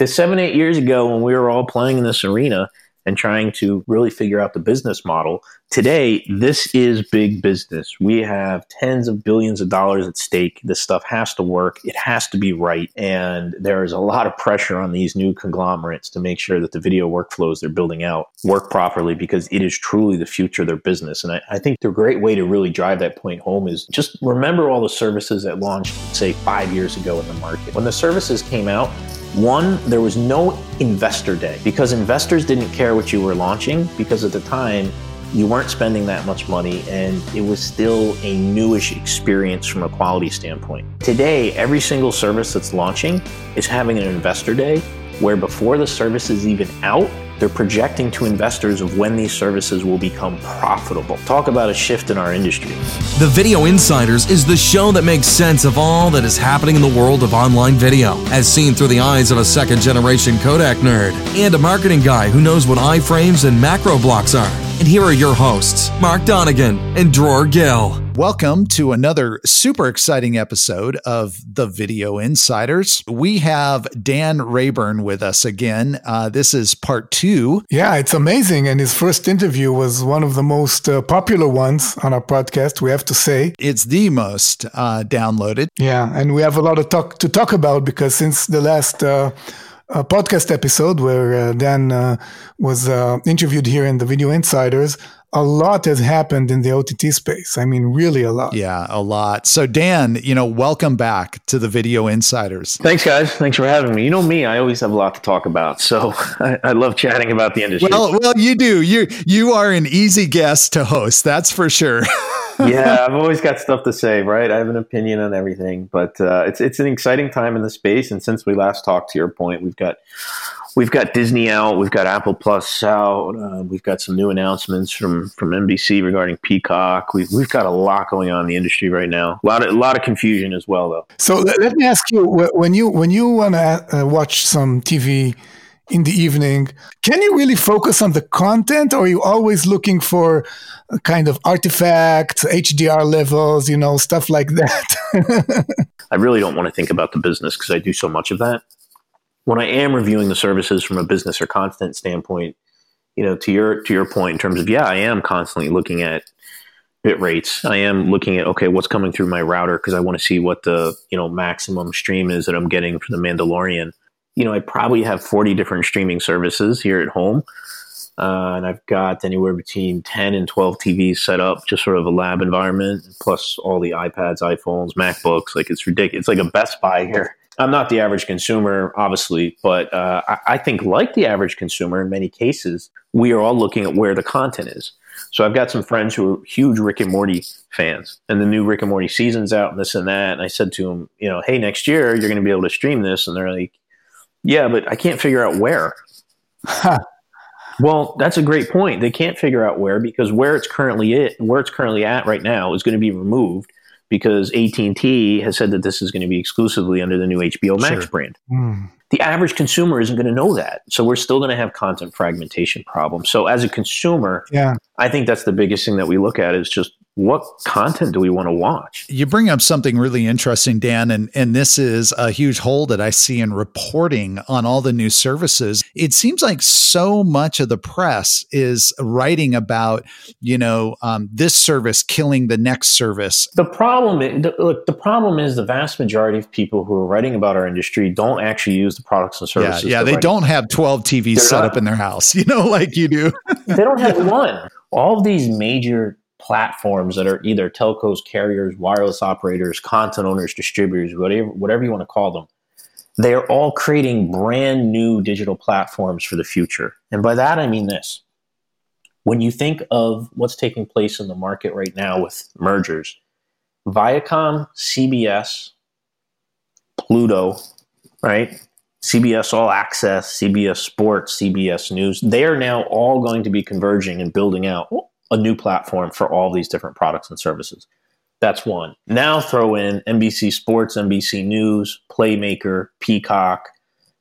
to seven, eight years ago when we were all playing in this arena and trying to really figure out the business model. Today, this is big business. We have tens of billions of dollars at stake. This stuff has to work. It has to be right. And there is a lot of pressure on these new conglomerates to make sure that the video workflows they're building out work properly because it is truly the future of their business. And I, I think the great way to really drive that point home is just remember all the services that launched, say, five years ago in the market. When the services came out, one, there was no investor day because investors didn't care what you were launching because at the time you weren't spending that much money and it was still a newish experience from a quality standpoint. Today, every single service that's launching is having an investor day where before the service is even out, they're projecting to investors of when these services will become profitable. Talk about a shift in our industry. The Video Insiders is the show that makes sense of all that is happening in the world of online video, as seen through the eyes of a second generation codec nerd and a marketing guy who knows what iframes and macro blocks are. And here are your hosts, Mark Donnigan and Dror Gill. Welcome to another super exciting episode of the Video Insiders. We have Dan Rayburn with us again. Uh, this is part two. Yeah, it's amazing. And his first interview was one of the most uh, popular ones on our podcast, we have to say. It's the most uh, downloaded. Yeah, and we have a lot of talk to talk about because since the last uh, uh, podcast episode where uh, Dan uh, was uh, interviewed here in the Video Insiders, a lot has happened in the OTT space. I mean, really a lot. Yeah, a lot. So, Dan, you know, welcome back to the Video Insiders. Thanks, guys. Thanks for having me. You know me; I always have a lot to talk about, so I, I love chatting about the industry. Well, well, you do. You you are an easy guest to host. That's for sure. yeah, I've always got stuff to say, right? I have an opinion on everything, but uh, it's it's an exciting time in the space. And since we last talked, to your point, we've got we've got Disney out, we've got Apple Plus out, uh, we've got some new announcements from from NBC regarding Peacock. We've we've got a lot going on in the industry right now. A lot of a lot of confusion as well, though. So let me ask you: when you when you want to uh, watch some TV in the evening, can you really focus on the content, or are you always looking for kind of artifacts, HDR levels, you know, stuff like that? I really don't want to think about the business because I do so much of that when I am reviewing the services from a business or content standpoint, you know, to your to your point in terms of yeah, I am constantly looking at bit rates. I am looking at okay, what's coming through my router because I want to see what the you know maximum stream is that I'm getting for the Mandalorian. You know, I probably have 40 different streaming services here at home. Uh, and I've got anywhere between 10 and 12 TVs set up, just sort of a lab environment, plus all the iPads, iPhones, MacBooks. Like it's ridiculous. It's like a Best Buy here. I'm not the average consumer, obviously, but uh, I, I, think, like the average consumer, in many cases, we are all looking at where the content is. So I've got some friends who are huge Rick and Morty fans, and the new Rick and Morty season's out, and this and that. And I said to them, you know, hey, next year you're going to be able to stream this, and they're like, yeah, but I can't figure out where. well, that's a great point. They can't figure out where because where it's currently it, where it's currently at right now, is going to be removed because AT&T has said that this is going to be exclusively under the new HBO Max sure. brand. Mm. The average consumer isn't going to know that. So we're still going to have content fragmentation problems. So as a consumer, yeah. I think that's the biggest thing that we look at is just what content do we want to watch? You bring up something really interesting, Dan, and, and this is a huge hole that I see in reporting on all the new services. It seems like so much of the press is writing about, you know, um, this service killing the next service. The problem, is, the, look, the problem is the vast majority of people who are writing about our industry don't actually use the products and services. Yeah, yeah they don't have 12 TVs They're set not, up in their house, you know, like you do. they don't have one. All of these major platforms that are either telcos, carriers, wireless operators, content owners, distributors, whatever whatever you want to call them. They are all creating brand new digital platforms for the future. And by that I mean this. When you think of what's taking place in the market right now with mergers, Viacom, CBS, Pluto, right? CBS All Access, CBS Sports, CBS News, they are now all going to be converging and building out a new platform for all these different products and services. That's one. Now throw in NBC Sports, NBC News, Playmaker, Peacock.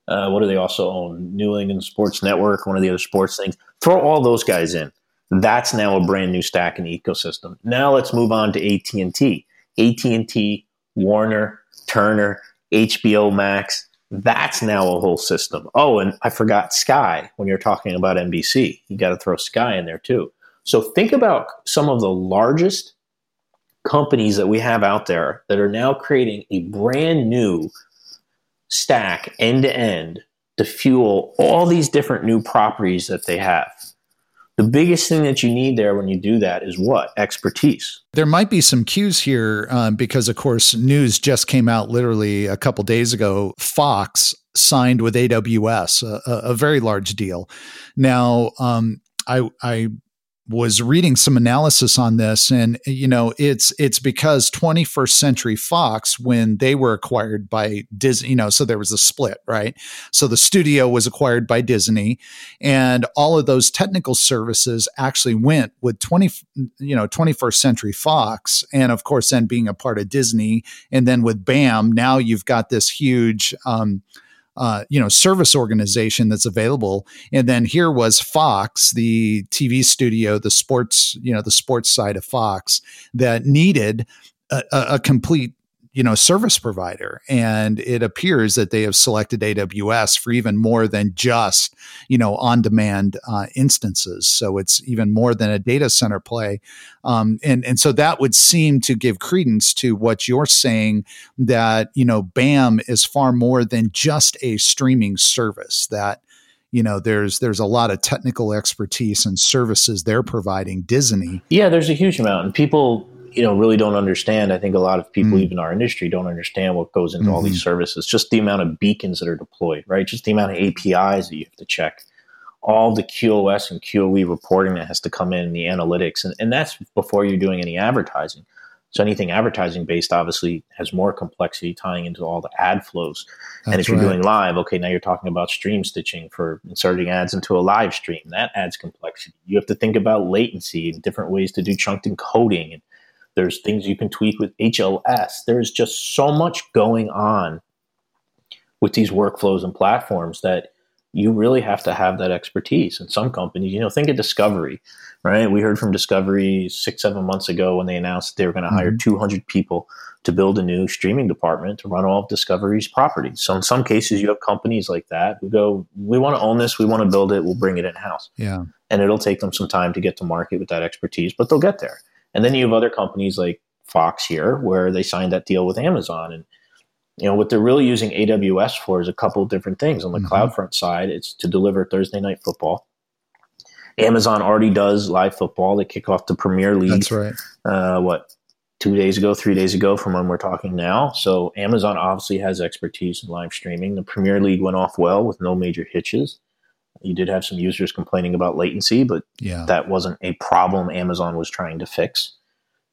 Uh, what do they also own? New England Sports Network, one of the other sports things. Throw all those guys in. That's now a brand new stack the ecosystem. Now let's move on to AT&T. AT&T, Warner, Turner, HBO Max, That's now a whole system. Oh, and I forgot Sky when you're talking about NBC. You got to throw Sky in there too. So think about some of the largest companies that we have out there that are now creating a brand new stack end to end to fuel all these different new properties that they have. The biggest thing that you need there when you do that is what? Expertise. There might be some cues here um, because, of course, news just came out literally a couple days ago. Fox signed with AWS, a, a very large deal. Now, um, I, I was reading some analysis on this and you know it's it's because 21st century fox when they were acquired by disney you know so there was a split right? So the studio was acquired by disney and all of those technical services actually went with 20 you know 21st century fox and of course then being a part of disney and then with bam now you've got this huge um, uh, you know service organization that's available. And then here was fox the tv studio the sports you know the sports side of fox that needed a, a complete you know service provider. And it appears that they have selected aws for even more than just you know on demand uh, instances. So it's even more than a data center play. Um, and and so that would seem to give credence to what you're saying that you know bam is far more than just a streaming service that you know there's there's a lot of technical expertise and services they're providing. Disney. Yeah there's a huge amount. And people you know really don't understand. I think a lot of people, mm. even our industry, don't understand what goes into mm-hmm. all these mm-hmm. services. Just the amount of beacons that are deployed, right? Just the amount of APIs that you have to check, all the QoS and QoE reporting that has to come in, the analytics, and, and that's before you're doing any advertising. So anything advertising based obviously has more complexity tying into all the ad flows. That's and if you're right. doing live, okay, now you're talking about stream stitching for inserting ads into a live stream. That adds complexity. You have to think about latency and different ways to do chunked encoding and there's things you can tweak with HLS. There's just so much going on with these workflows and platforms that you really have to have that expertise. And some companies, you know, think of Discovery, right? We heard from Discovery six, seven months ago when they announced they were going to hire mm-hmm. 200 people to build a new streaming department to run all of Discovery's properties. So in some cases, you have companies like that who go, we want to own this, we want to build it, we'll bring it in house. Yeah. And it'll take them some time to get to market with that expertise, but they'll get there. And then you have other companies like Fox here where they signed that deal with Amazon. And, you know, what they're really using AWS for is a couple of different things. On the mm-hmm. CloudFront side, it's to deliver Thursday night football. Amazon already does live football. They kick off the Premier League. That's right. Uh, what, two days ago, three days ago from when we're talking now. So Amazon obviously has expertise in live streaming. The Premier League went off well with no major hitches. You did have some users complaining about latency, but yeah. that wasn't a problem Amazon was trying to fix.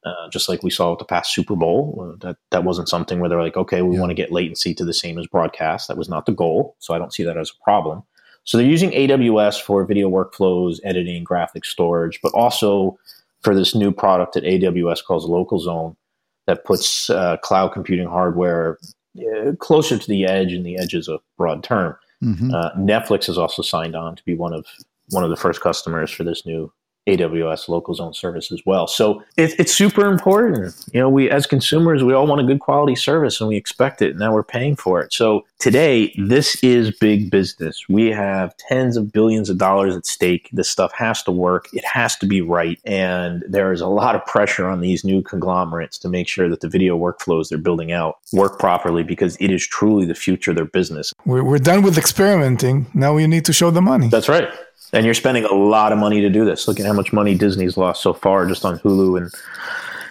Uh, just like we saw with the past Super Bowl, uh, that that wasn't something where they're like, okay, we yeah. want to get latency to the same as broadcast. That was not the goal, so I don't see that as a problem. So they're using AWS for video workflows, editing, graphic storage, but also for this new product that AWS calls Local Zone that puts uh, cloud computing hardware uh, closer to the edge, and the edge is a broad term. Mm-hmm. Uh, Netflix has also signed on to be one of one of the first customers for this new AWS local zone service as well. So it, it's super important. You know, we as consumers, we all want a good quality service and we expect it. And now we're paying for it. So today, this is big business. We have tens of billions of dollars at stake. This stuff has to work. It has to be right. And there is a lot of pressure on these new conglomerates to make sure that the video workflows they're building out work properly because it is truly the future of their business. We're, we're done with experimenting. Now we need to show the money. That's right and you're spending a lot of money to do this. Look at how much money Disney's lost so far just on Hulu and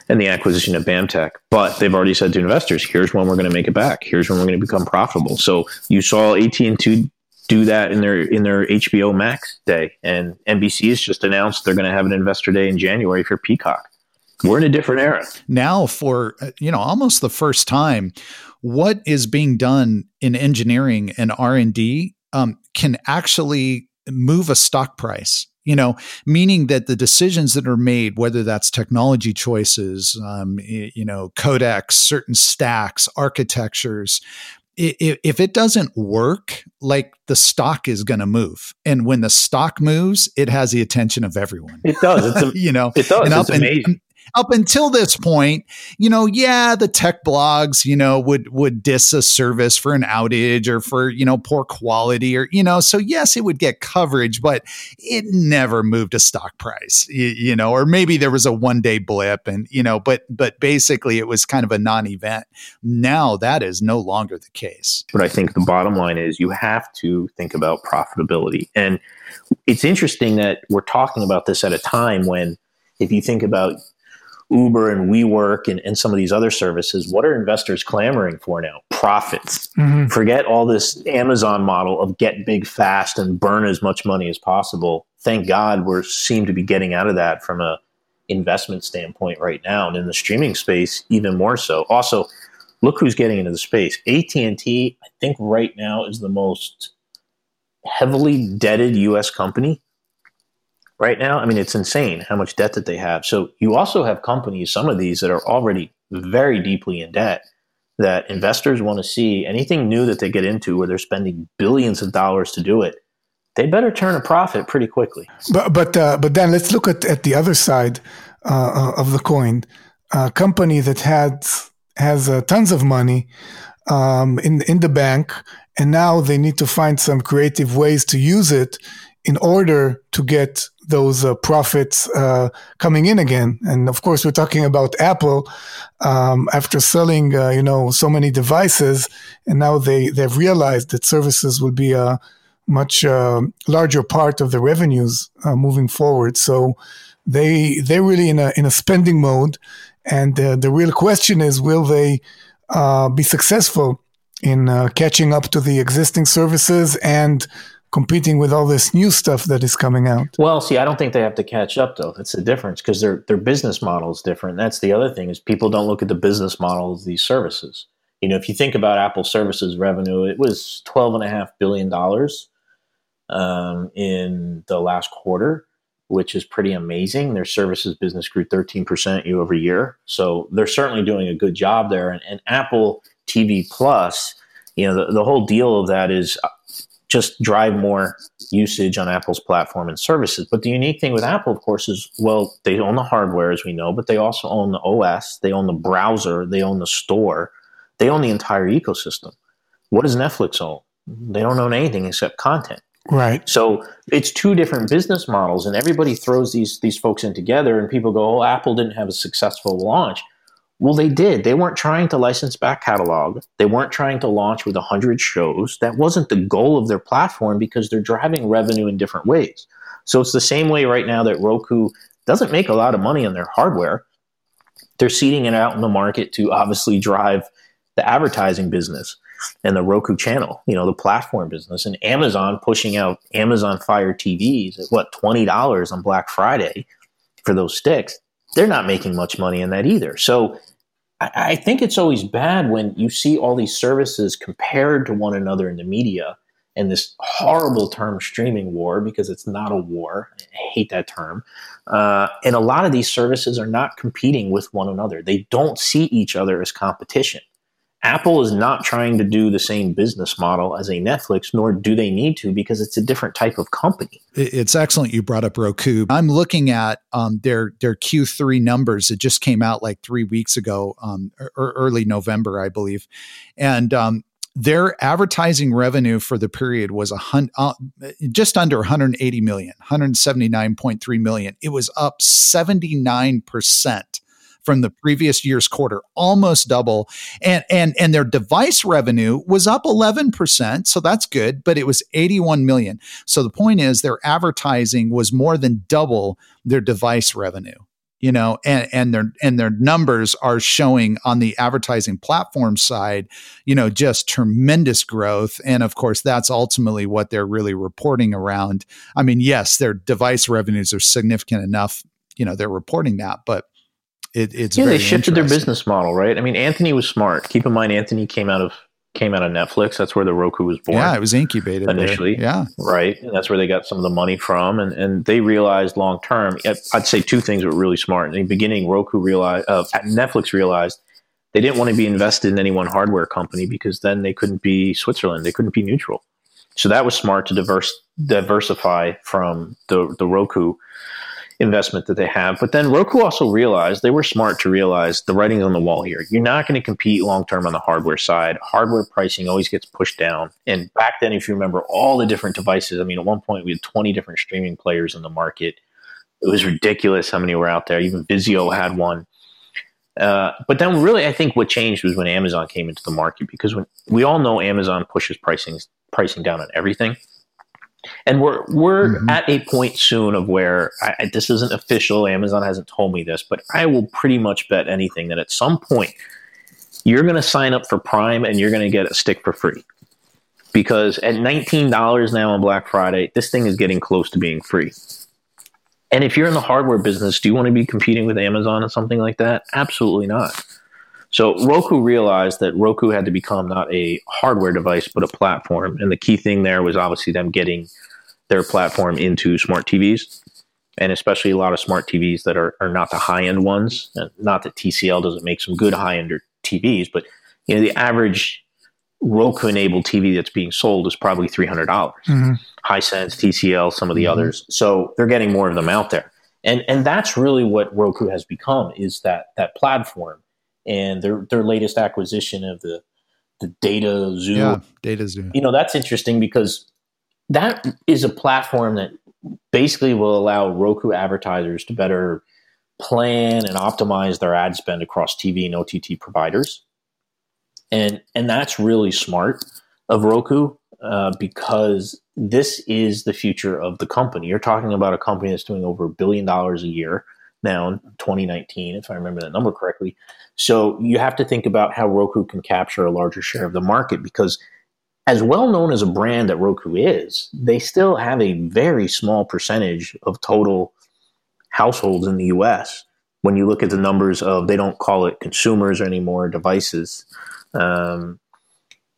and the acquisition of BAMTech. But they've already said to investors, here's when we're going to make it back. Here's when we're going to become profitable. So you saw AT&T do that in their in their HBO Max day, and NBC has just announced they're going to have an investor day in January for Peacock. We're in a different era now. For you know, almost the first time, what is being done in engineering and R and D um, can actually move a stock price you know meaning that the decisions that are made whether that's technology choices um, you know codecs certain stacks architectures if it doesn't work like the stock is going to move. And when the stock moves it has the attention of everyone. It does. It's a, you know? It does. And it's amazing up until this point, you know, yeah, the tech blogs, you know, would would diss a service for an outage or for, you know, poor quality or, you know, so yes, it would get coverage, but it never moved a stock price, you, you know, or maybe there was a one day blip and, you know, but but basically it was kind of a non-event. Now that is no longer the case. But I think the bottom line is you have to think about profitability. And it's interesting that we're talking about this at a time when if you think about Uber and WeWork and, and some of these other services, what are investors clamoring for now? Profits. Mm-hmm. Forget all this Amazon model of get big fast and burn as much money as possible. Thank God we seem to be getting out of that from a investment standpoint right now, and in the streaming space even more so. Also, look who's getting into the space. AT and T, I think right now is the most heavily debted U.S. company right now. I mean, it's insane how much debt that they have. So you also have companies, some of these that are already very deeply in debt that investors want to see anything new that they get into where they're spending billions of dollars to do it. They better turn a profit pretty quickly. But but uh, but then let's look at, at the other side uh, of the coin. A company that had has uh, tons of money um, in in the bank, and now they need to find some creative ways to use it in order to get those uh, profits uh, coming in again. And of course, we're talking about Apple um, after selling, uh, you know, so many devices, and now they they've realized that services will be a much uh, larger part of the revenues uh, moving forward. So they they're really in a in a spending mode, and uh, the real question is, will they be successful in catching up to the existing services and competing with all this new stuff that is coming out. Well, see, I don't think they have to catch up though. That's the difference because their their business model is different. That's the other thing is people don't look at the business model of these services. You know, if you think about Apple services revenue, it was twelve and a half billion dollars um, in the last quarter, which is pretty amazing. Their services business grew thirteen percent year over year, so they're certainly doing a good job there. And, and Apple TV Plus, you know, the, the whole deal of that is just drive more usage on Apple's platform and services. But the unique thing with Apple, of course, is well, they own the hardware, as we know, but they also own the OS, they own the browser, they own the store, they own the entire ecosystem. What does Netflix own? They don't own anything except content. Right. So it's two different business models, and everybody throws these these folks in together, and people go, "Oh, Apple didn't have a successful launch." Well, they did. They weren't trying to license back catalog. They weren't trying to launch with 100 shows. That wasn't the goal of their platform because they're driving revenue in different ways. So it's the same way right now that Roku doesn't make a lot of money on their hardware. They're seeding it out in the market to obviously drive the advertising business and the Roku channel, you know, the platform business and Amazon pushing out Amazon Fire TVs at what, $20 on Black Friday for those sticks they're not making much money in that either. So I, I think it's always bad when you see all these services compared to one another in the media and this horrible term streaming war because it's not a war. I hate that term. Uh, and a lot of these services are not competing with one another. They don't see each other as competition. Apple is not trying to do the same business model as a Netflix, nor do they need to because it's a different type of company. It's excellent you brought up Roku. I'm looking at um, their their Q3 numbers. It just came out like three weeks ago, um, early November, I believe, and um, their advertising revenue for the period was a hun- uh, just under 180 million, 179.3 million. It was up 79 percent from the previous year's quarter, almost double. And and and their device revenue was up 11%, so that's good, but it was 81 million. So the point is their advertising was more than double their device revenue you know and and their and their numbers are showing on the advertising platform side you know just tremendous growth and of course that's ultimately what they're really reporting around i mean yes their device revenues are significant enough you know they're reporting that but it, it's yeah. They shifted their business model, right? I mean, Anthony was smart. Keep in mind, Anthony came out of came out of Netflix. That's where the Roku was born. Yeah, it was incubated initially. There. Yeah, right. And that's where they got some of the money from. And and they realized long term. I'd say two things were really smart. In the beginning, Roku realized, uh, Netflix realized they didn't want to be invested in any one hardware company because then they couldn't be Switzerland. They couldn't be neutral. So that was smart to diverse diversify from the the Roku investment that they have. But then Roku also realized they were smart to realize the writing's on the wall here. You're not going to compete long term on the hardware side. Hardware pricing always gets pushed down. And back then, if you remember all the different devices, I mean, at one point we had 20 different streaming players in the market. It was ridiculous how many were out there. Even Vizio had one. Uh, but then, really, I think what changed was when Amazon came into the market because when we all know Amazon pushes pricing pricing down on everything and we're we're mm-hmm. at a point soon of where I, this isn't official. Amazon hasn't told me this, but I will pretty much bet anything that at some point you're going to sign up for Prime and you're going to get a stick for free. Because at $19 now on Black Friday, this thing is getting close to being free. And if you're in the hardware business, do you want to be competing with Amazon and something like that? Absolutely not. So Roku realized that Roku had to become not a hardware device, but a platform. And the key thing there was obviously them getting their platform into smart TVs, and especially a lot of smart TVs that are, are not the high end ones. Not that TCL doesn't make some good high end TVs, but you know the average Roku enabled TV that's being sold is probably three hundred dollars. Mm-hmm. Hisense, TCL, some of the mm-hmm. others. So they're getting more of them out there, and and that's really what Roku has become is that that platform and their their latest acquisition of the the dataxu. Yeah, dataxu. You know, that's interesting because that is a platform that basically will allow Roku advertisers to better plan and optimize their ad spend across TV and OTT providers. And and that's really smart of Roku uh, because this is the future of the company. You're talking about a company that's doing over a billion dollars a year now in 2019, if I remember that number correctly. So you have to think about how Roku can capture a larger share of the market because, as well known as a brand that Roku is, they still have a very small percentage of total households in the US. When you look at the numbers of, they don't call it consumers anymore, devices. Um,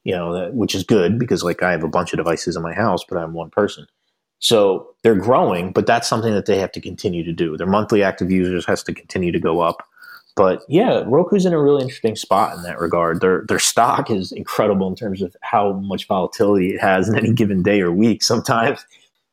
you know, which is good because like I have a bunch of devices in my house, but I'm one person. So they're growing, but that's something that they have to continue to do. Their monthly active users has to continue to go up. But yeah, Roku's in a really interesting spot in that regard. Their their stock is incredible in terms of how much volatility it has in any given day or week. Sometimes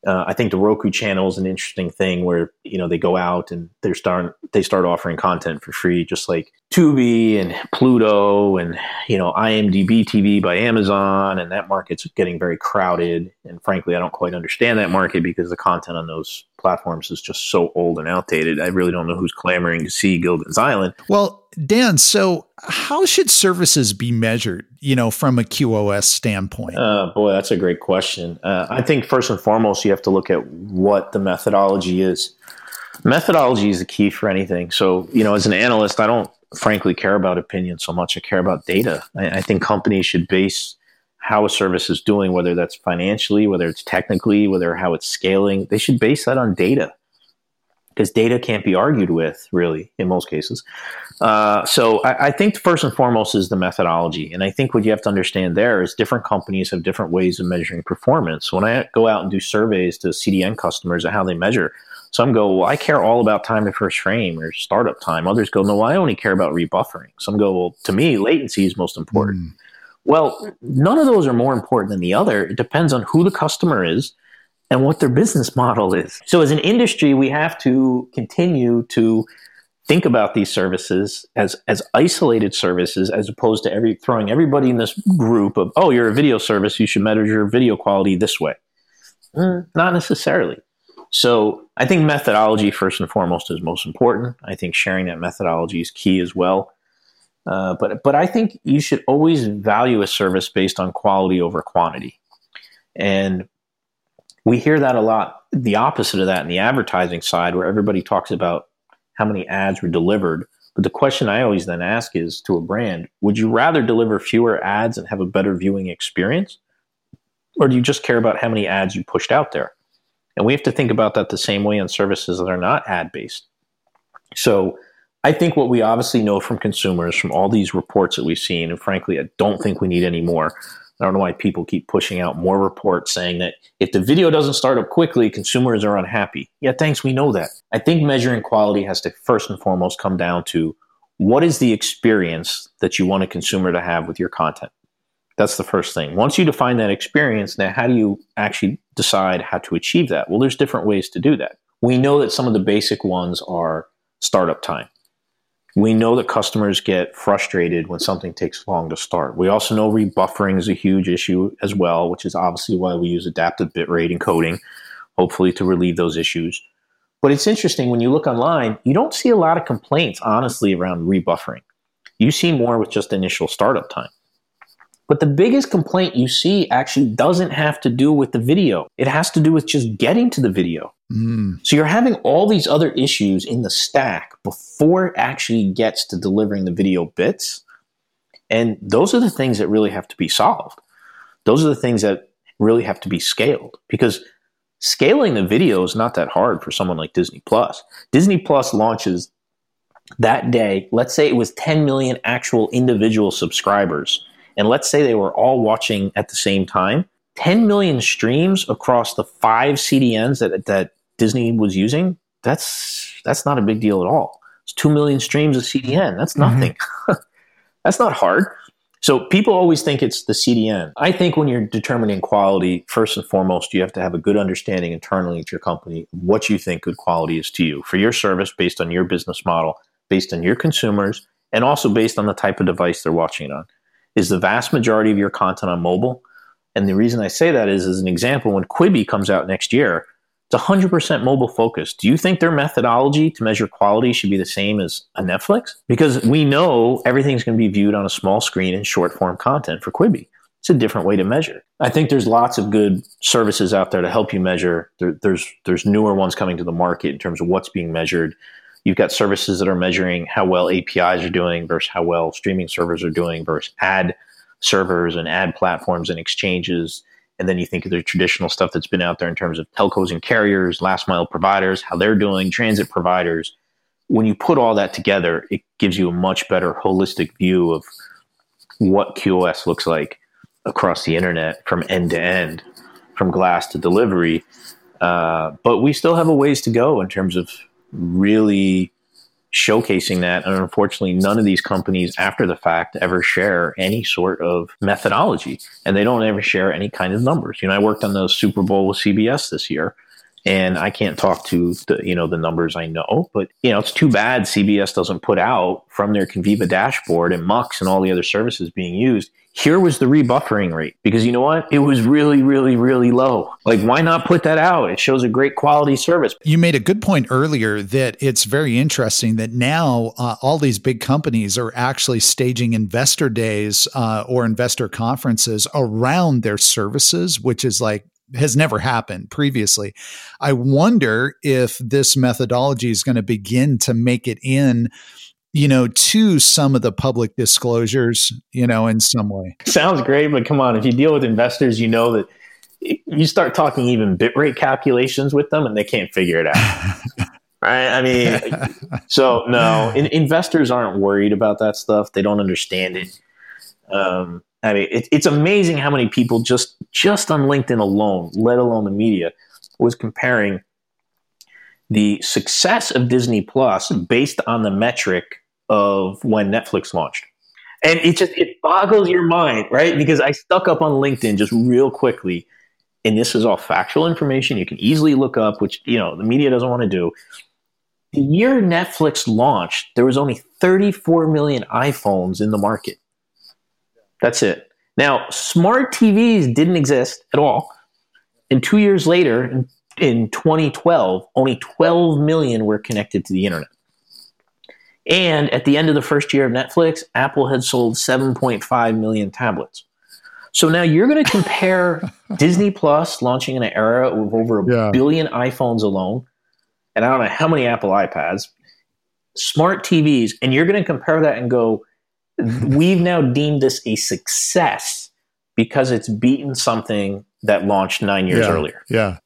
uh, I think the Roku channel is an interesting thing where you know they go out and they start they start offering content for free, just like Tubi and Pluto and you know IMDb TV by Amazon, and that market's getting very crowded. And frankly, I don't quite understand that market because the content on those platforms is just so old and outdated. I really don't know who's clamoring to see Gilligan's Island. Well, Dan, so how should services be measured, you know, from a QoS standpoint? Uh, boy, that's a great question. Uh, I think first and foremost, you have to look at what the methodology is. Methodology is the key for anything. So, you know, as an analyst, I don't frankly care about opinion so much. I care about data. I, I think companies should base how a service is doing, whether that's financially, whether it's technically, whether how it's scaling. They should base that on data because data can't be argued with, really, in most cases. Uh, so I, I, think first and foremost is the methodology, and I think what you have to understand there is different companies have different ways of measuring performance. When I go out and do surveys to CDN customers of how they measure, some go, "Well, I care all about time to first frame or startup time." Others go, "No, I only care about rebuffering." Some go, "Well, to me, latency is most important." Mm. Well, none of those are more important than the other. It depends on who the customer is and what their business model is. So, as an industry, we have to continue to think about these services as as isolated services as opposed to every throwing everybody in this group of oh you're a video service you should measure your video quality this way mm, not necessarily so i think methodology first and foremost is most important i think sharing that methodology is key as well uh, but but i think you should always value a service based on quality over quantity and we hear that a lot the opposite of that in the advertising side where everybody talks about how many ads were delivered. But the question I always then ask is to a brand, would you rather deliver fewer ads and have a better viewing experience? Or do you just care about how many ads you pushed out there? And we have to think about that the same way on services that are not ad based. So I think what we obviously know from consumers, from all these reports that we've seen, and frankly, I don't think we need any more, I don't know why people keep pushing out more reports saying that if the video doesn't start up quickly, consumers are unhappy. Yeah, thanks, we know that. I think measuring quality has to first and foremost come down to what is the experience that you want a consumer to have with your content? That's the first thing. Once you define that experience, now how do you actually decide how to achieve that? Well, there's different ways to do that. We know that some of the basic ones are startup time. We know that customers get frustrated when something takes long to start. We also know rebuffering is a huge issue as well, which is obviously why we use adaptive bitrate encoding, hopefully to relieve those issues. But it's interesting when you look online, you don't see a lot of complaints, honestly, around rebuffering. You see more with just initial startup time. But the biggest complaint you see actually doesn't have to do with the video. It has to do with just getting to the video. Mm. So you're having all these other issues in the stack before it actually gets to delivering the video bits. And those are the things that really have to be solved. Those are the things that really have to be scaled because scaling the video is not that hard for someone like Disney Plus. Disney Plus launches that day. Let's say it was 10 million actual individual subscribers and let's say they were all watching at the same time, 10 million streams across the five CDNs that, that Disney was using, that's that's not a big deal at all. It's 2 million streams of CDN. That's mm-hmm. nothing. Mm-hmm. that's not hard. So people always think it's the CDN. I think when you're determining quality, first and foremost, you have to have a good understanding internally at your company what you think good quality is to you for your service based on your business model, based on your consumers, and also based on the type of device they're watching it on is the vast majority of your content on mobile. And the reason I say that is, as an example, when Quibi comes out next year, it's 100% mobile focused. Do you think their methodology to measure quality should be the same as a Netflix? Because we know everything's going to be viewed on a small screen in short form content for Quibi. It's a different way to measure. I think there's lots of good services out there to help you measure. There, there's there's newer ones coming to the market in terms of what's being measured. You've got services that are measuring how well APIs are doing versus how well streaming servers are doing versus ad servers and ad platforms and exchanges. And then you think of the traditional stuff that's been out there in terms of telcos and carriers, last mile providers, how they're doing, transit providers. When you put all that together, it gives you a much better holistic view of what QoS looks like across the internet from end to end, from glass to delivery. Uh, but we still have a ways to go in terms of really showcasing that. And unfortunately, none of these companies after the fact ever share any sort of methodology and they don't ever share any kind of numbers. You know, I worked on the Super Bowl with CBS this year and I can't talk to the, you know, the numbers I know, but you know, it's too bad CBS doesn't put out from their Conviva dashboard and Mux and all the other services being used here was the rebuffering rate because you know what? It was really, really, really low. Like, why not put that out? It shows a great quality service. You made a good point earlier that it's very interesting that now uh, all these big companies are actually staging investor days uh, or investor conferences around their services, which is like has never happened previously. I wonder if this methodology is going to begin to make it in you know, to some of the public disclosures, you know, in some way. Sounds great, but come on, if you deal with investors, you know that you start talking even bitrate calculations with them and they can't figure it out. right? I mean, so no, in, investors aren't worried about that stuff. They don't understand it. Um, I mean, it, it's amazing how many people just just on LinkedIn alone, let alone the media, was comparing the success of Disney Plus based on the metric of when Netflix launched. And it just it boggles your mind, right? Because I stuck up on LinkedIn just real quickly, and this is all factual information you can easily look up, which you know the media doesn't want to do. The year Netflix launched, there was only 34 million iPhones in the market. That's it. Now, smart TVs didn't exist at all. And two years later, in, in 2012, only 12 million were connected to the internet. And at the end of the first year of Netflix, Apple had sold 7.5 million tablets. So now you're going to compare Disney Plus launching in an era of over a yeah. billion iPhones alone, and I don't know how many Apple iPads, smart TVs, and you're going to compare that and go, we've now deemed this a success because it's beaten something that launched nine years yeah. earlier. Yeah.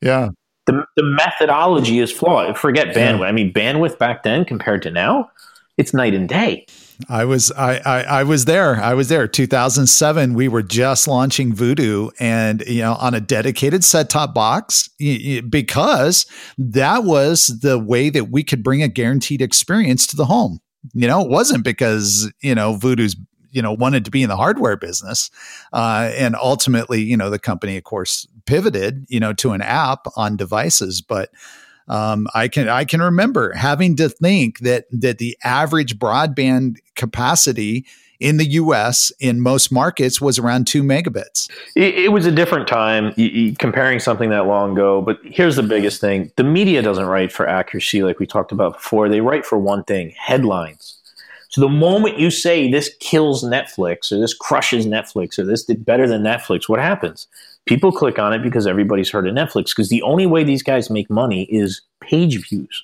Yeah the, the methodology is flawed. Forget bandwidth. Yeah. I mean, bandwidth back then compared to now, it's night and day. I was I, I, I was there. I was there. 2007. We were just launching Vudu, and you know, on a dedicated set top box because that was the way that we could bring a guaranteed experience to the home. You know, it wasn't because you know Vudu's you know wanted to be in the hardware business uh, and ultimately you know the company of course pivoted you know to an app on devices but Um, I can I can remember having to think that that the average broadband capacity in the US in most markets was around two megabits. It, it was a different time you, you, comparing something that long ago. But here's the biggest thing the media doesn't write for accuracy, like we talked about before. They write for one thing headlines. So the moment you say this kills Netflix or this crushes Netflix or this did better than Netflix, what happens? People click on it because everybody's heard of Netflix because the only way these guys make money is page views.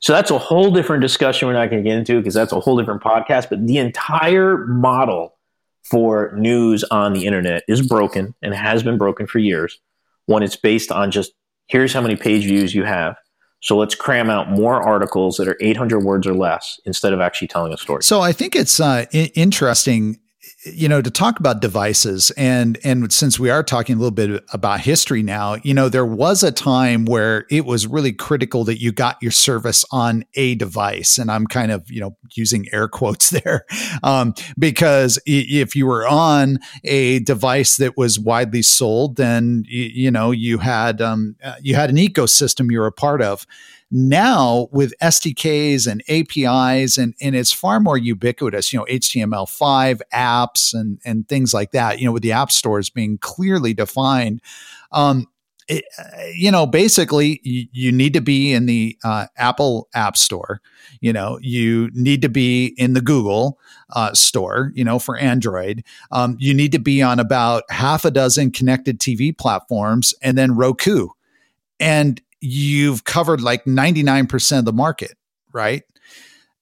So that's a whole different discussion we're not going to get into because that's a whole different podcast. But the entire model for news on the internet is broken and has been broken for years when it's based on just here's how many page views you have so let's cram out more articles that are 800 words or less instead of actually telling a story. So I think it's uh, I- interesting you know to talk about devices and and since we are talking a little bit about history now you know there was a time where it was really critical that you got your service on a device. And i'm kind of you know using air quotes there um, because if you were on a device that was widely sold then you, you know you had um, uh, you had an ecosystem you were a part of now with SDKs and APIs, and, and it's far more ubiquitous, you know, HTML5 apps and, and things like that, you know, with the app stores being clearly defined. Um, it, you know, basically, you, you, need to be in the uh, Apple App Store. You know, you need to be in the Google uh, Store. You know, for Android, um, you need to be on about half a dozen connected TV platforms, and then Roku. And you've covered like 99% of the market, right?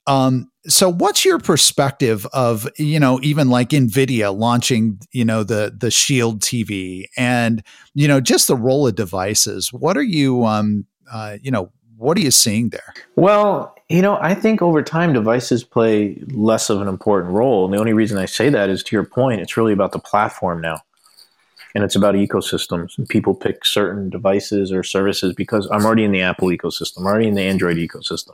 Um, so what's your perspective of, you know, even like Nvidia launching, you know, the the Shield TV and, you know, just the role of devices. What are you um uh, you know, what are you seeing there? Well, you know, I think over time devices play less of an important role. And the only reason I say that is to your point, it's really about the platform now and it's about ecosystems. People pick certain devices or services because I'm already in the Apple ecosystem, I'm already in the Android ecosystem.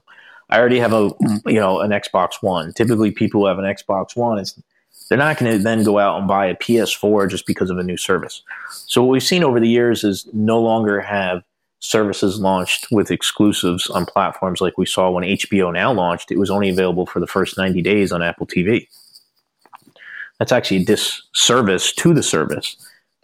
I already have a you know an Xbox One. Typically, people who have an Xbox One, it's they're not going to then go out and buy a PS4 just because of a new service. So what we've seen over the years is no longer have services launched with exclusives on platforms like we saw when HBO Now launched. It was only available for the first 90 days on Apple TV. That's actually a disservice to the service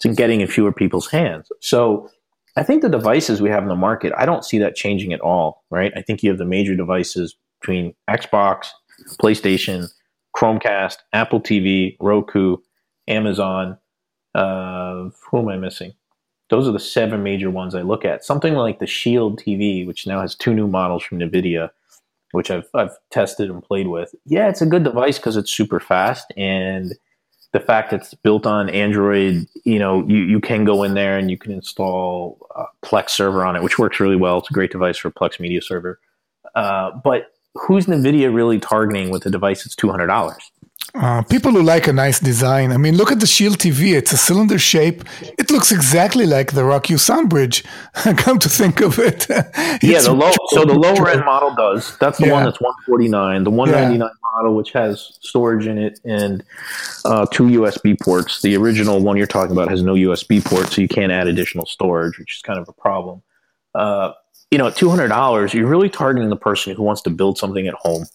it's getting in fewer people's hands. So I think the devices we have in the market, I don't see that changing at all, right? I think you have the major devices between Xbox, PlayStation, Chromecast, Apple TV, Roku, Amazon. Uh, who am I missing? Those are the seven major ones I look at. Something like the Shield TV, which now has two new models from NVIDIA, which I've, I've tested and played with. Yeah, it's a good device because it's super fast and – the fact it's built on Android, you know, you, you can go in there and you can install a Plex server on it, which works really well. It's a great device for Plex Media Server. Uh, but who's NVIDIA really targeting with a device that's $200? Uh, people who like a nice design. I mean, look at the Shield TV. It's a cylinder shape. It looks exactly like the Rock Roku SoundBridge. Come to think of it. yeah, the low, so the lower end model does. That's the yeah. one that's 149. The 199 yeah. model, which has storage in it and uh, two USB ports. The original one you're talking about has no USB port, so you can't add additional storage, which is kind of a problem. Uh, you know, at $200, you're really targeting the person who wants to build something at home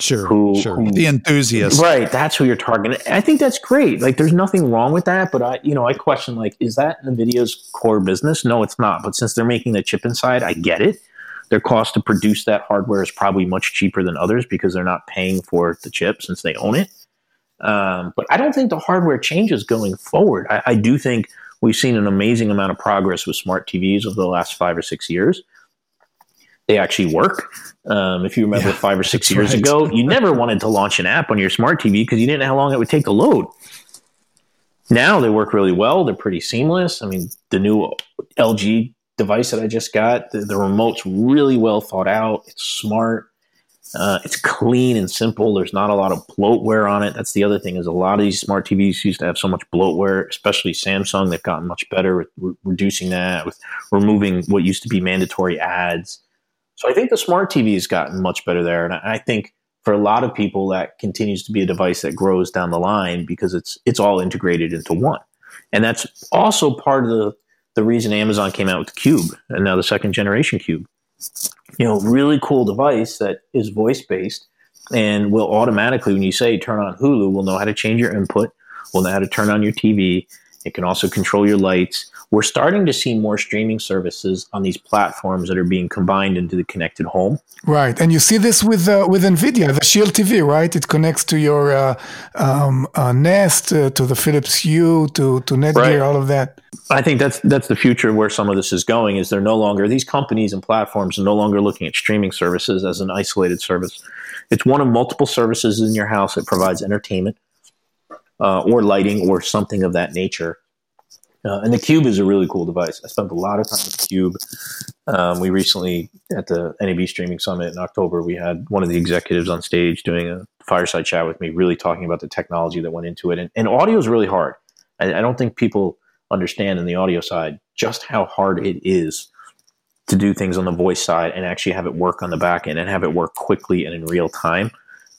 Sure, who, sure. Who, the enthusiast, right? That's who you're targeting. I think that's great. Like, there's nothing wrong with that. But I, you know, I question like, is that Nvidia's core business? No, it's not. But since they're making the chip inside, I get it. Their cost to produce that hardware is probably much cheaper than others because they're not paying for the chip since they own it. Um, but I don't think the hardware changes going forward. I, I do think we've seen an amazing amount of progress with smart TVs over the last five or six years they actually work. Um, if you remember yeah, five or six years right. ago, you never wanted to launch an app on your smart TV because you didn't know how long it would take to load. Now they work really well. They're pretty seamless. I mean, the new LG device that I just got, the, the remote's really well thought out. It's smart. Uh, it's clean and simple. There's not a lot of bloatware on it. That's the other thing is a lot of these smart TVs used to have so much bloatware, especially Samsung. They've gotten much better with re- reducing that, with removing what used to be mandatory ads. So I think the smart TV has gotten much better there, and I think for a lot of people that continues to be a device that grows down the line because it's it's all integrated into one, and that's also part of the the the reason Amazon came out with the Cube and now the second generation Cube. You know, really cool device that is voice based and will automatically, when you say turn on Hulu, will know how to change your input, will know how to turn on your TV. It can also control your lights we're starting to see more streaming services on these platforms that are being combined into the connected home. Right, and you see this with uh, with Nvidia, the Shield TV, right? It connects to your uh, um, uh, Nest, uh, to the Philips Hue, to to Netgear, right. all of that. I think that's that's the future where some of this is going. Is they're no longer these companies and platforms are no longer looking at streaming services as an isolated service. It's one of multiple services in your house that provides entertainment. Uh, or lighting or something of that nature uh, and the Cube is a really cool device. I spent a lot of time with the Cube. Um, we recently, at the NAB Streaming Summit in October, we had one of the executives on stage doing a fireside chat with me, really talking about the technology that went into it. And, and audio is really hard. I, I don't think people understand in the audio side just how hard it is to do things on the voice side and actually have it work on the back end and have it work quickly and in real time.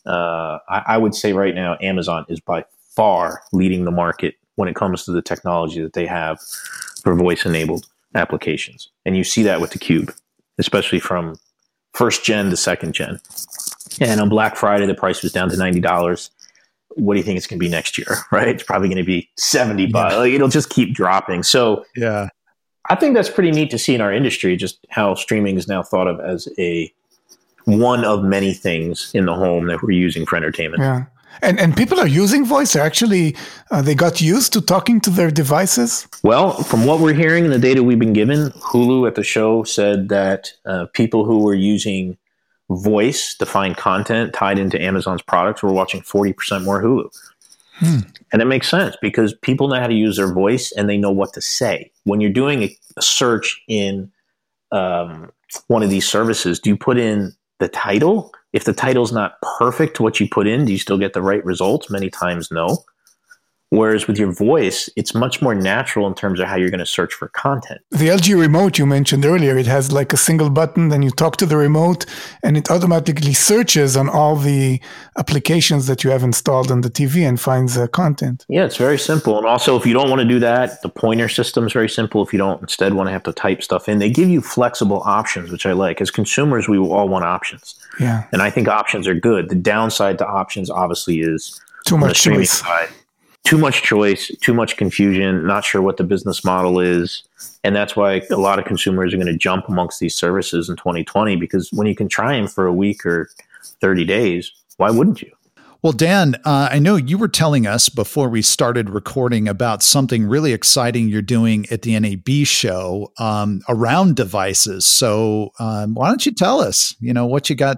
Uh, I, I would say right now, Amazon is by far leading the market when it comes to the technology that they have for voice enabled applications. And you see that with the Cube, especially from first gen to second gen. And on Black Friday, the price was down to $90. What do you think it's going to be next year? Right? It's probably going to be 70 bucks. Like, it'll just keep dropping. So, yeah. I think that's pretty neat to see in our industry, just how streaming is now thought of as a one of many things in the home that we're using for entertainment. Yeah. And and people are using voice. They're actually uh, they got used to talking to their devices. Well, from what we're hearing and the data we've been given, Hulu at the show said that uh, people who were using voice to find content tied into Amazon's products were watching forty percent more Hulu. Hmm. And it makes sense because people know how to use their voice and they know what to say. When you're doing a, a search in um, one of these services, do you put in the title? If the title's not perfect to what you put in, do you still get the right results? Many times, no. Whereas with your voice, it's much more natural in terms of how you're going to search for content. The LG remote you mentioned earlier, it has like a single button, then you talk to the remote and it automatically searches on all the applications that you have installed on the TV and finds uh, content. Yeah, it's very simple. And also, if you don't want to do that, the pointer system is very simple. If you don't instead want to have to type stuff in, they give you flexible options, which I like. As consumers, we all want options. Yeah. And I think options are good. The downside to options obviously is too much choice. Side, too much choice, too much confusion, not sure what the business model is. And that's why a lot of consumers are going to jump amongst these services in 2020 because when you can try them for a week or 30 days, why wouldn't you? Well, Dan, uh, I know you were telling us before we started recording about something really exciting you're doing at the NAB show um, around devices. So, um, why don't you tell us, you know, what you got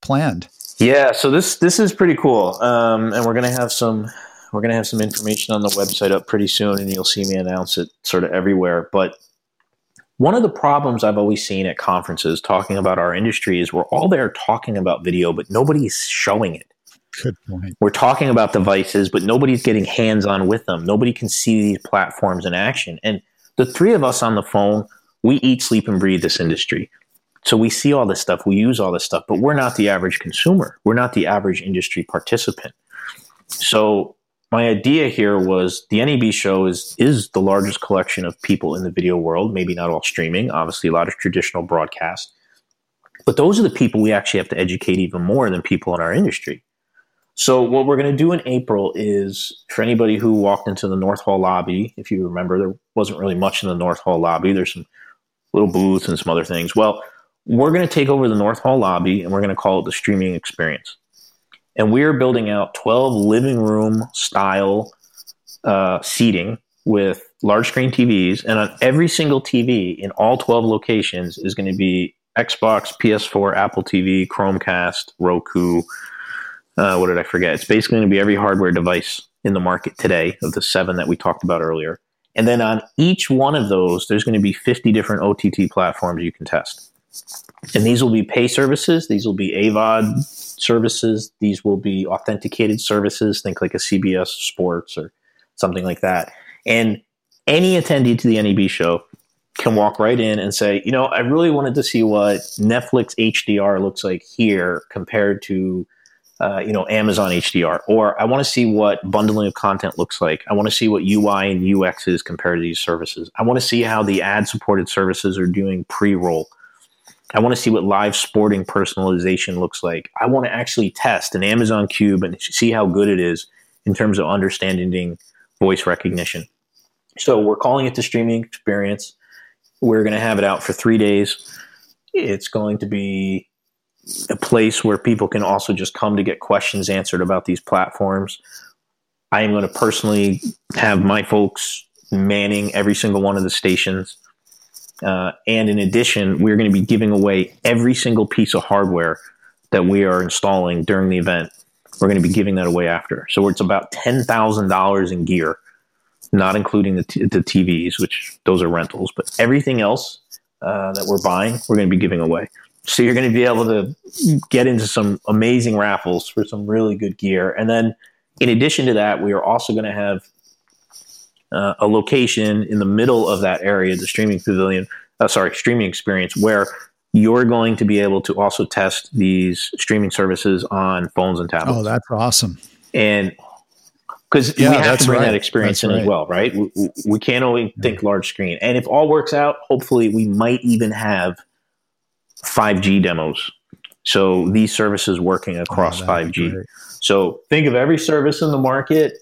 planned? Yeah, so this this is pretty cool, um, and we're going to have some we're going to have some information on the website up pretty soon, and you'll see me announce it sort of everywhere. But one of the problems I've always seen at conferences talking about our industry is we're all there talking about video, but nobody's showing it. Good point. We're talking about devices, but nobody's getting hands on with them. Nobody can see these platforms in action. And the three of us on the phone, we eat, sleep, and breathe this industry. So we see all this stuff, we use all this stuff, but we're not the average consumer. We're not the average industry participant. So my idea here was the NAB show is is the largest collection of people in the video world. Maybe not all streaming, obviously a lot of traditional broadcast, but those are the people we actually have to educate even more than people in our industry. So what we're going to do in April is for anybody who walked into the North Hall lobby, if you remember, there wasn't really much in the North Hall lobby. There's some little booths and some other things. Well, we're going to take over the North Hall lobby and we're going to call it the streaming experience and we are building out 12 living room style uh, seating with large screen TVs. And on every single TV in all 12 locations is going to be Xbox, PS4, Apple TV, Chromecast, Roku. Uh, what did I forget? It's basically going to be every hardware device in the market today of the seven that we talked about earlier. And then on each one of those, there's going to be 50 different OTT platforms you can test. And these will be pay services. These will be AVOD services. These will be authenticated services. Think like a CBS Sports or something like that. And any attendee to the NAB show can walk right in and say, you know, I really wanted to see what Netflix HDR looks like here compared to uh, you know, Amazon HDR, or I want to see what bundling of content looks like. I want to see what UI and UX is compared to these services. I want to see how the ad supported services are doing pre roll. I want to see what live sporting personalization looks like. I want to actually test an Amazon Cube and see how good it is in terms of understanding voice recognition. So we're calling it the streaming experience. We're going to have it out for three days. It's going to be a place where people can also just come to get questions answered about these platforms. I am going to personally have my folks manning every single one of the stations. Uh, and in addition, we're going to be giving away every single piece of hardware that we are installing during the event. We're going to be giving that away after. So it's about $10,000 in gear, not including the, t- the TVs, which those are rentals, but everything else uh, that we're buying, we're going to be giving away. So you're going to be able to get into some amazing raffles for some really good gear. And then in addition to that, we are also going to have uh, a location in the middle of that area, the streaming pavilion, uh, sorry, streaming experience, where you're going to be able to also test these streaming services on phones and tablets. Oh, that's awesome. And because yeah, we have to bring right. that experience that's in right. as well, right? We, we can't only think large screen. And if all works out, hopefully we might even have – 5G demos. So these services working across oh, 5G. So think of every service in the market,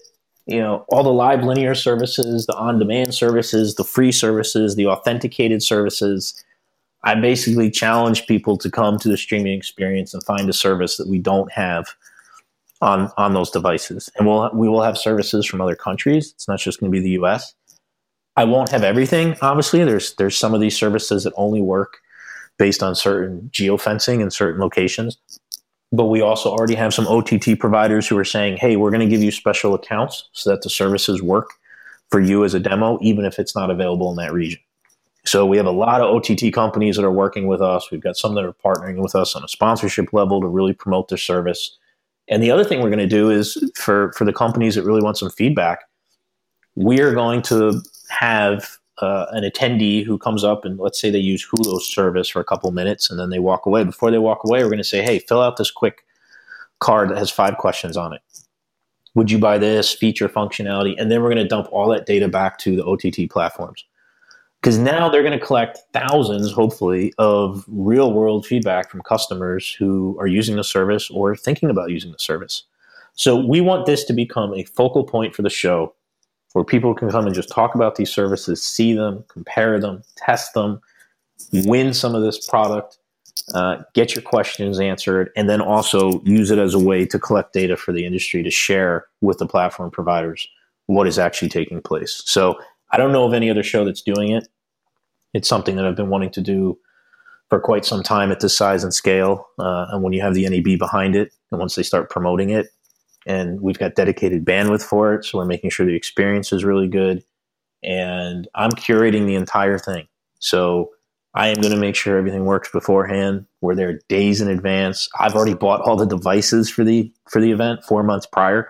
you know, all the live linear services, the on demand services, the free services, the authenticated services. I basically challenge people to come to the streaming experience and find a service that we don't have on on those devices. And we'll we will have services from other countries. It's not just going to be the US. I won't have everything, obviously. There's there's some of these services that only work based on certain geofencing in certain locations. But we also already have some OTT providers who are saying, hey, we're going to give you special accounts so that the services work for you as a demo, even if it's not available in that region. So we have a lot of OTT companies that are working with us. We've got some that are partnering with us on a sponsorship level to really promote their service. And the other thing we're going to do is for, for the companies that really want some feedback, we are going to have uh, an attendee who comes up and let's say they use Hulu's service for a couple minutes and then they walk away. Before they walk away, we're going to say, hey, fill out this quick card that has five questions on it. Would you buy this feature functionality? And then we're going to dump all that data back to the OTT platforms. Because now they're going to collect thousands, hopefully, of real world feedback from customers who are using the service or thinking about using the service. So we want this to become a focal point for the show where people can come and just talk about these services, see them, compare them, test them, win some of this product, uh, get your questions answered, and then also use it as a way to collect data for the industry to share with the platform providers what is actually taking place. So I don't know of any other show that's doing it. It's something that I've been wanting to do for quite some time at this size and scale. Uh, and when you have the NAB behind it, and once they start promoting it, and we've got dedicated bandwidth for it. So we're making sure the experience is really good. And I'm curating the entire thing. So I am going to make sure everything works beforehand. We're there days in advance. I've already bought all the devices for the for the event four months prior.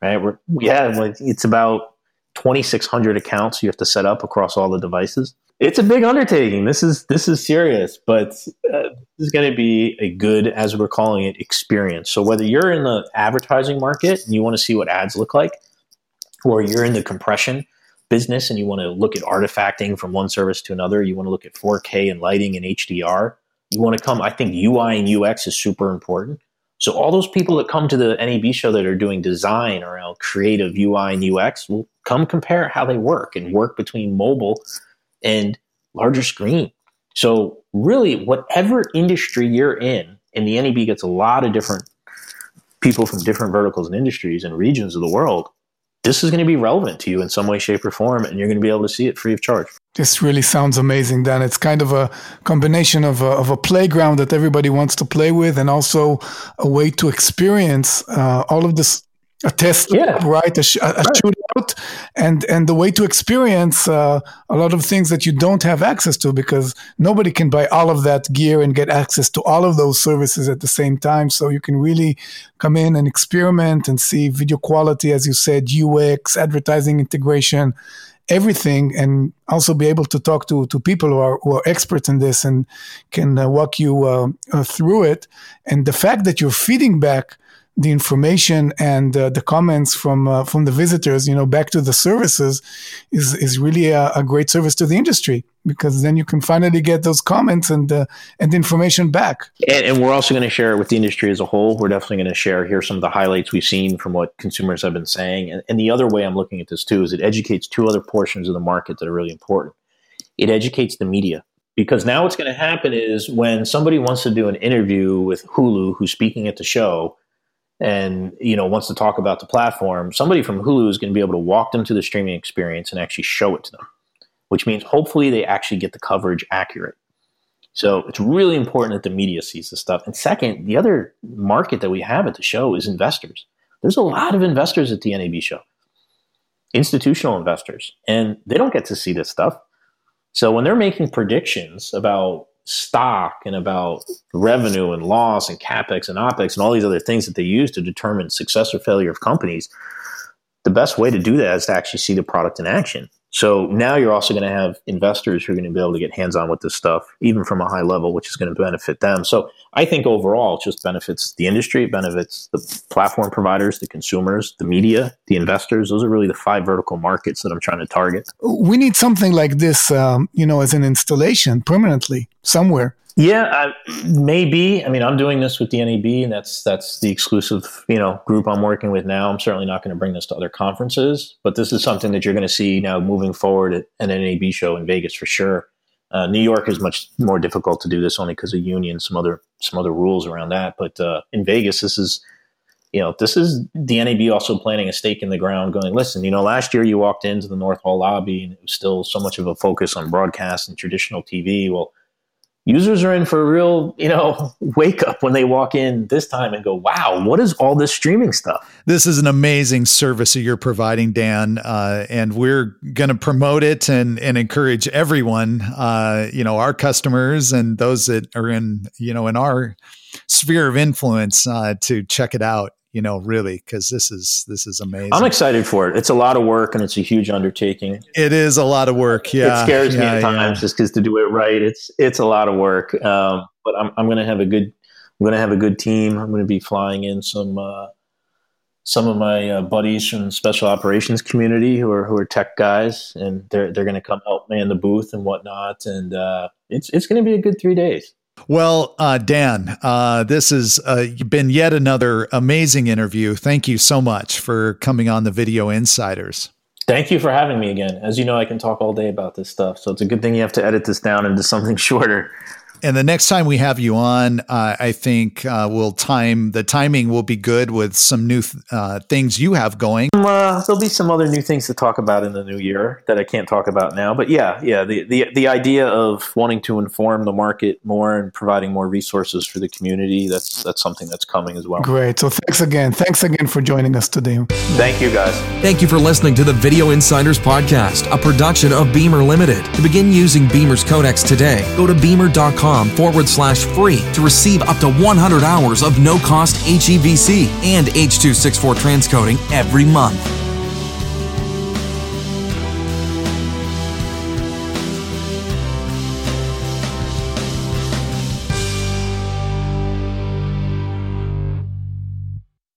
Right? We're, we have like it's about 2,600 accounts you have to set up across all the devices it's a big undertaking. This is this is serious, but uh, this is going to be a good, as we're calling it, experience. So whether you're in the advertising market and you want to see what ads look like, or you're in the compression business and you want to look at artifacting from one service to another, you want to look at 4K and lighting and HDR. You want to come. I think UI and UX is super important. So all those people that come to the NAB show that are doing design around creative UI and UX will come compare how they work and work between mobile and larger screen. So really, whatever industry you're in, and the NAB gets a lot of different people from different verticals and industries and regions of the world. This is going to be relevant to you in some way, shape, or form, and you're going to be able to see it free of charge. This really sounds amazing, Dan. It's kind of a combination of a, of a playground that everybody wants to play with, and also a way to experience uh, all of this a test, yeah. right? A, sh- a right. Shootout, and and the way to experience uh, a lot of things that you don't have access to because nobody can buy all of that gear and get access to all of those services at the same time. So you can really come in and experiment and see video quality, as you said, UX, advertising integration, everything, and also be able to talk to to people who are who are experts in this and can uh, walk you uh, uh through it. And the fact that you're feeding back the information and uh, the comments from uh, from the visitors, you know, back to the services, is is really a, a, great service to the industry because then you can finally get those comments and uh, and information back. And, and we're also going to share it with the industry as a whole. We're definitely going to share here some of the highlights we've seen from what consumers have been saying. And, and the other way I'm looking at this too is it educates two other portions of the market that are really important. It educates the media because now what's going to happen is when somebody wants to do an interview with Hulu, who's speaking at the show and you know wants to talk about the platform, somebody from Hulu is going to be able to walk them to the streaming experience and actually show it to them, which means hopefully they actually get the coverage accurate. So it's really important that the media sees this stuff. And second, the other market that we have at the show is investors. There's a lot of investors at the NAB show, institutional investors, and they don't get to see this stuff. So when they're making predictions about stock and about revenue and loss and capex and opex and all these other things that they use to determine success or failure of companies, the best way to do that is to actually see the product in action. So now you're also going to have investors who are going to be able to get hands on with this stuff, even from a high level, which is going to benefit them. So I think overall, it just benefits the industry, it benefits the platform providers, the consumers, the media, the investors. Those are really the five vertical markets that I'm trying to target. We need something like this, um, you know, as an installation permanently somewhere. Yeah, uh, maybe. I mean, I'm doing this with the NAB, and that's that's the exclusive you know group I'm working with now. I'm certainly not going to bring this to other conferences, but this is something that you're going to see now moving forward at an NAB show in Vegas for sure. Uh, New York is much more difficult to do this only because of union, some other some other rules around that. But uh, in Vegas, this is you know this is the NAB also planting a stake in the ground, going, listen, you know, last year you walked into the North Hall lobby and it was still so much of a focus on broadcast and traditional TV. Well users are in for a real, you know, wake up when they walk in this time and go, wow, what is all this streaming stuff? This is an amazing service that you're providing, Dan. Uh, and we're going to promote it and, and encourage everyone, uh, you know, our customers and those that are in, you know, in our sphere of influence uh, to check it out you know, really, because this is this is amazing. I'm excited for it. It's a lot of work and it's a huge undertaking. It is a lot of work. Yeah, it scares yeah, me at times yeah. just because to do it right, it's it's a lot of work. Um, but I'm I'm going to have a good I'm going to have a good team. I'm going to be flying in some uh, some of my uh, buddies from the special operations community who are who are tech guys, and they're they're going to come help man the booth and whatnot. And uh, it's it's going to be a good three days. Well, uh, Dan, uh, this has uh, been yet another amazing interview. Thank you so much for coming on the Video Insiders. Thank you for having me again. As you know, I can talk all day about this stuff, so it's a good thing you have to edit this down into something shorter. And the next time we have you on, uh, I think uh, we'll time the timing will be good with some new th- uh, things you have going. Um, uh, there'll be some other new things to talk about in the new year that I can't talk about now. But yeah, yeah, the, the the idea of wanting to inform the market more and providing more resources for the community that's that's something that's coming as well. Great. So thanks again. Thanks again for joining us today. Thank you, guys. Thank you for listening to the Video Insiders podcast, a production of Beamr Limited. To begin using Beamr's codecs today, go to beamr.com forward slash free to receive up to 100 hours of no cost HEVC and H.264 transcoding every month.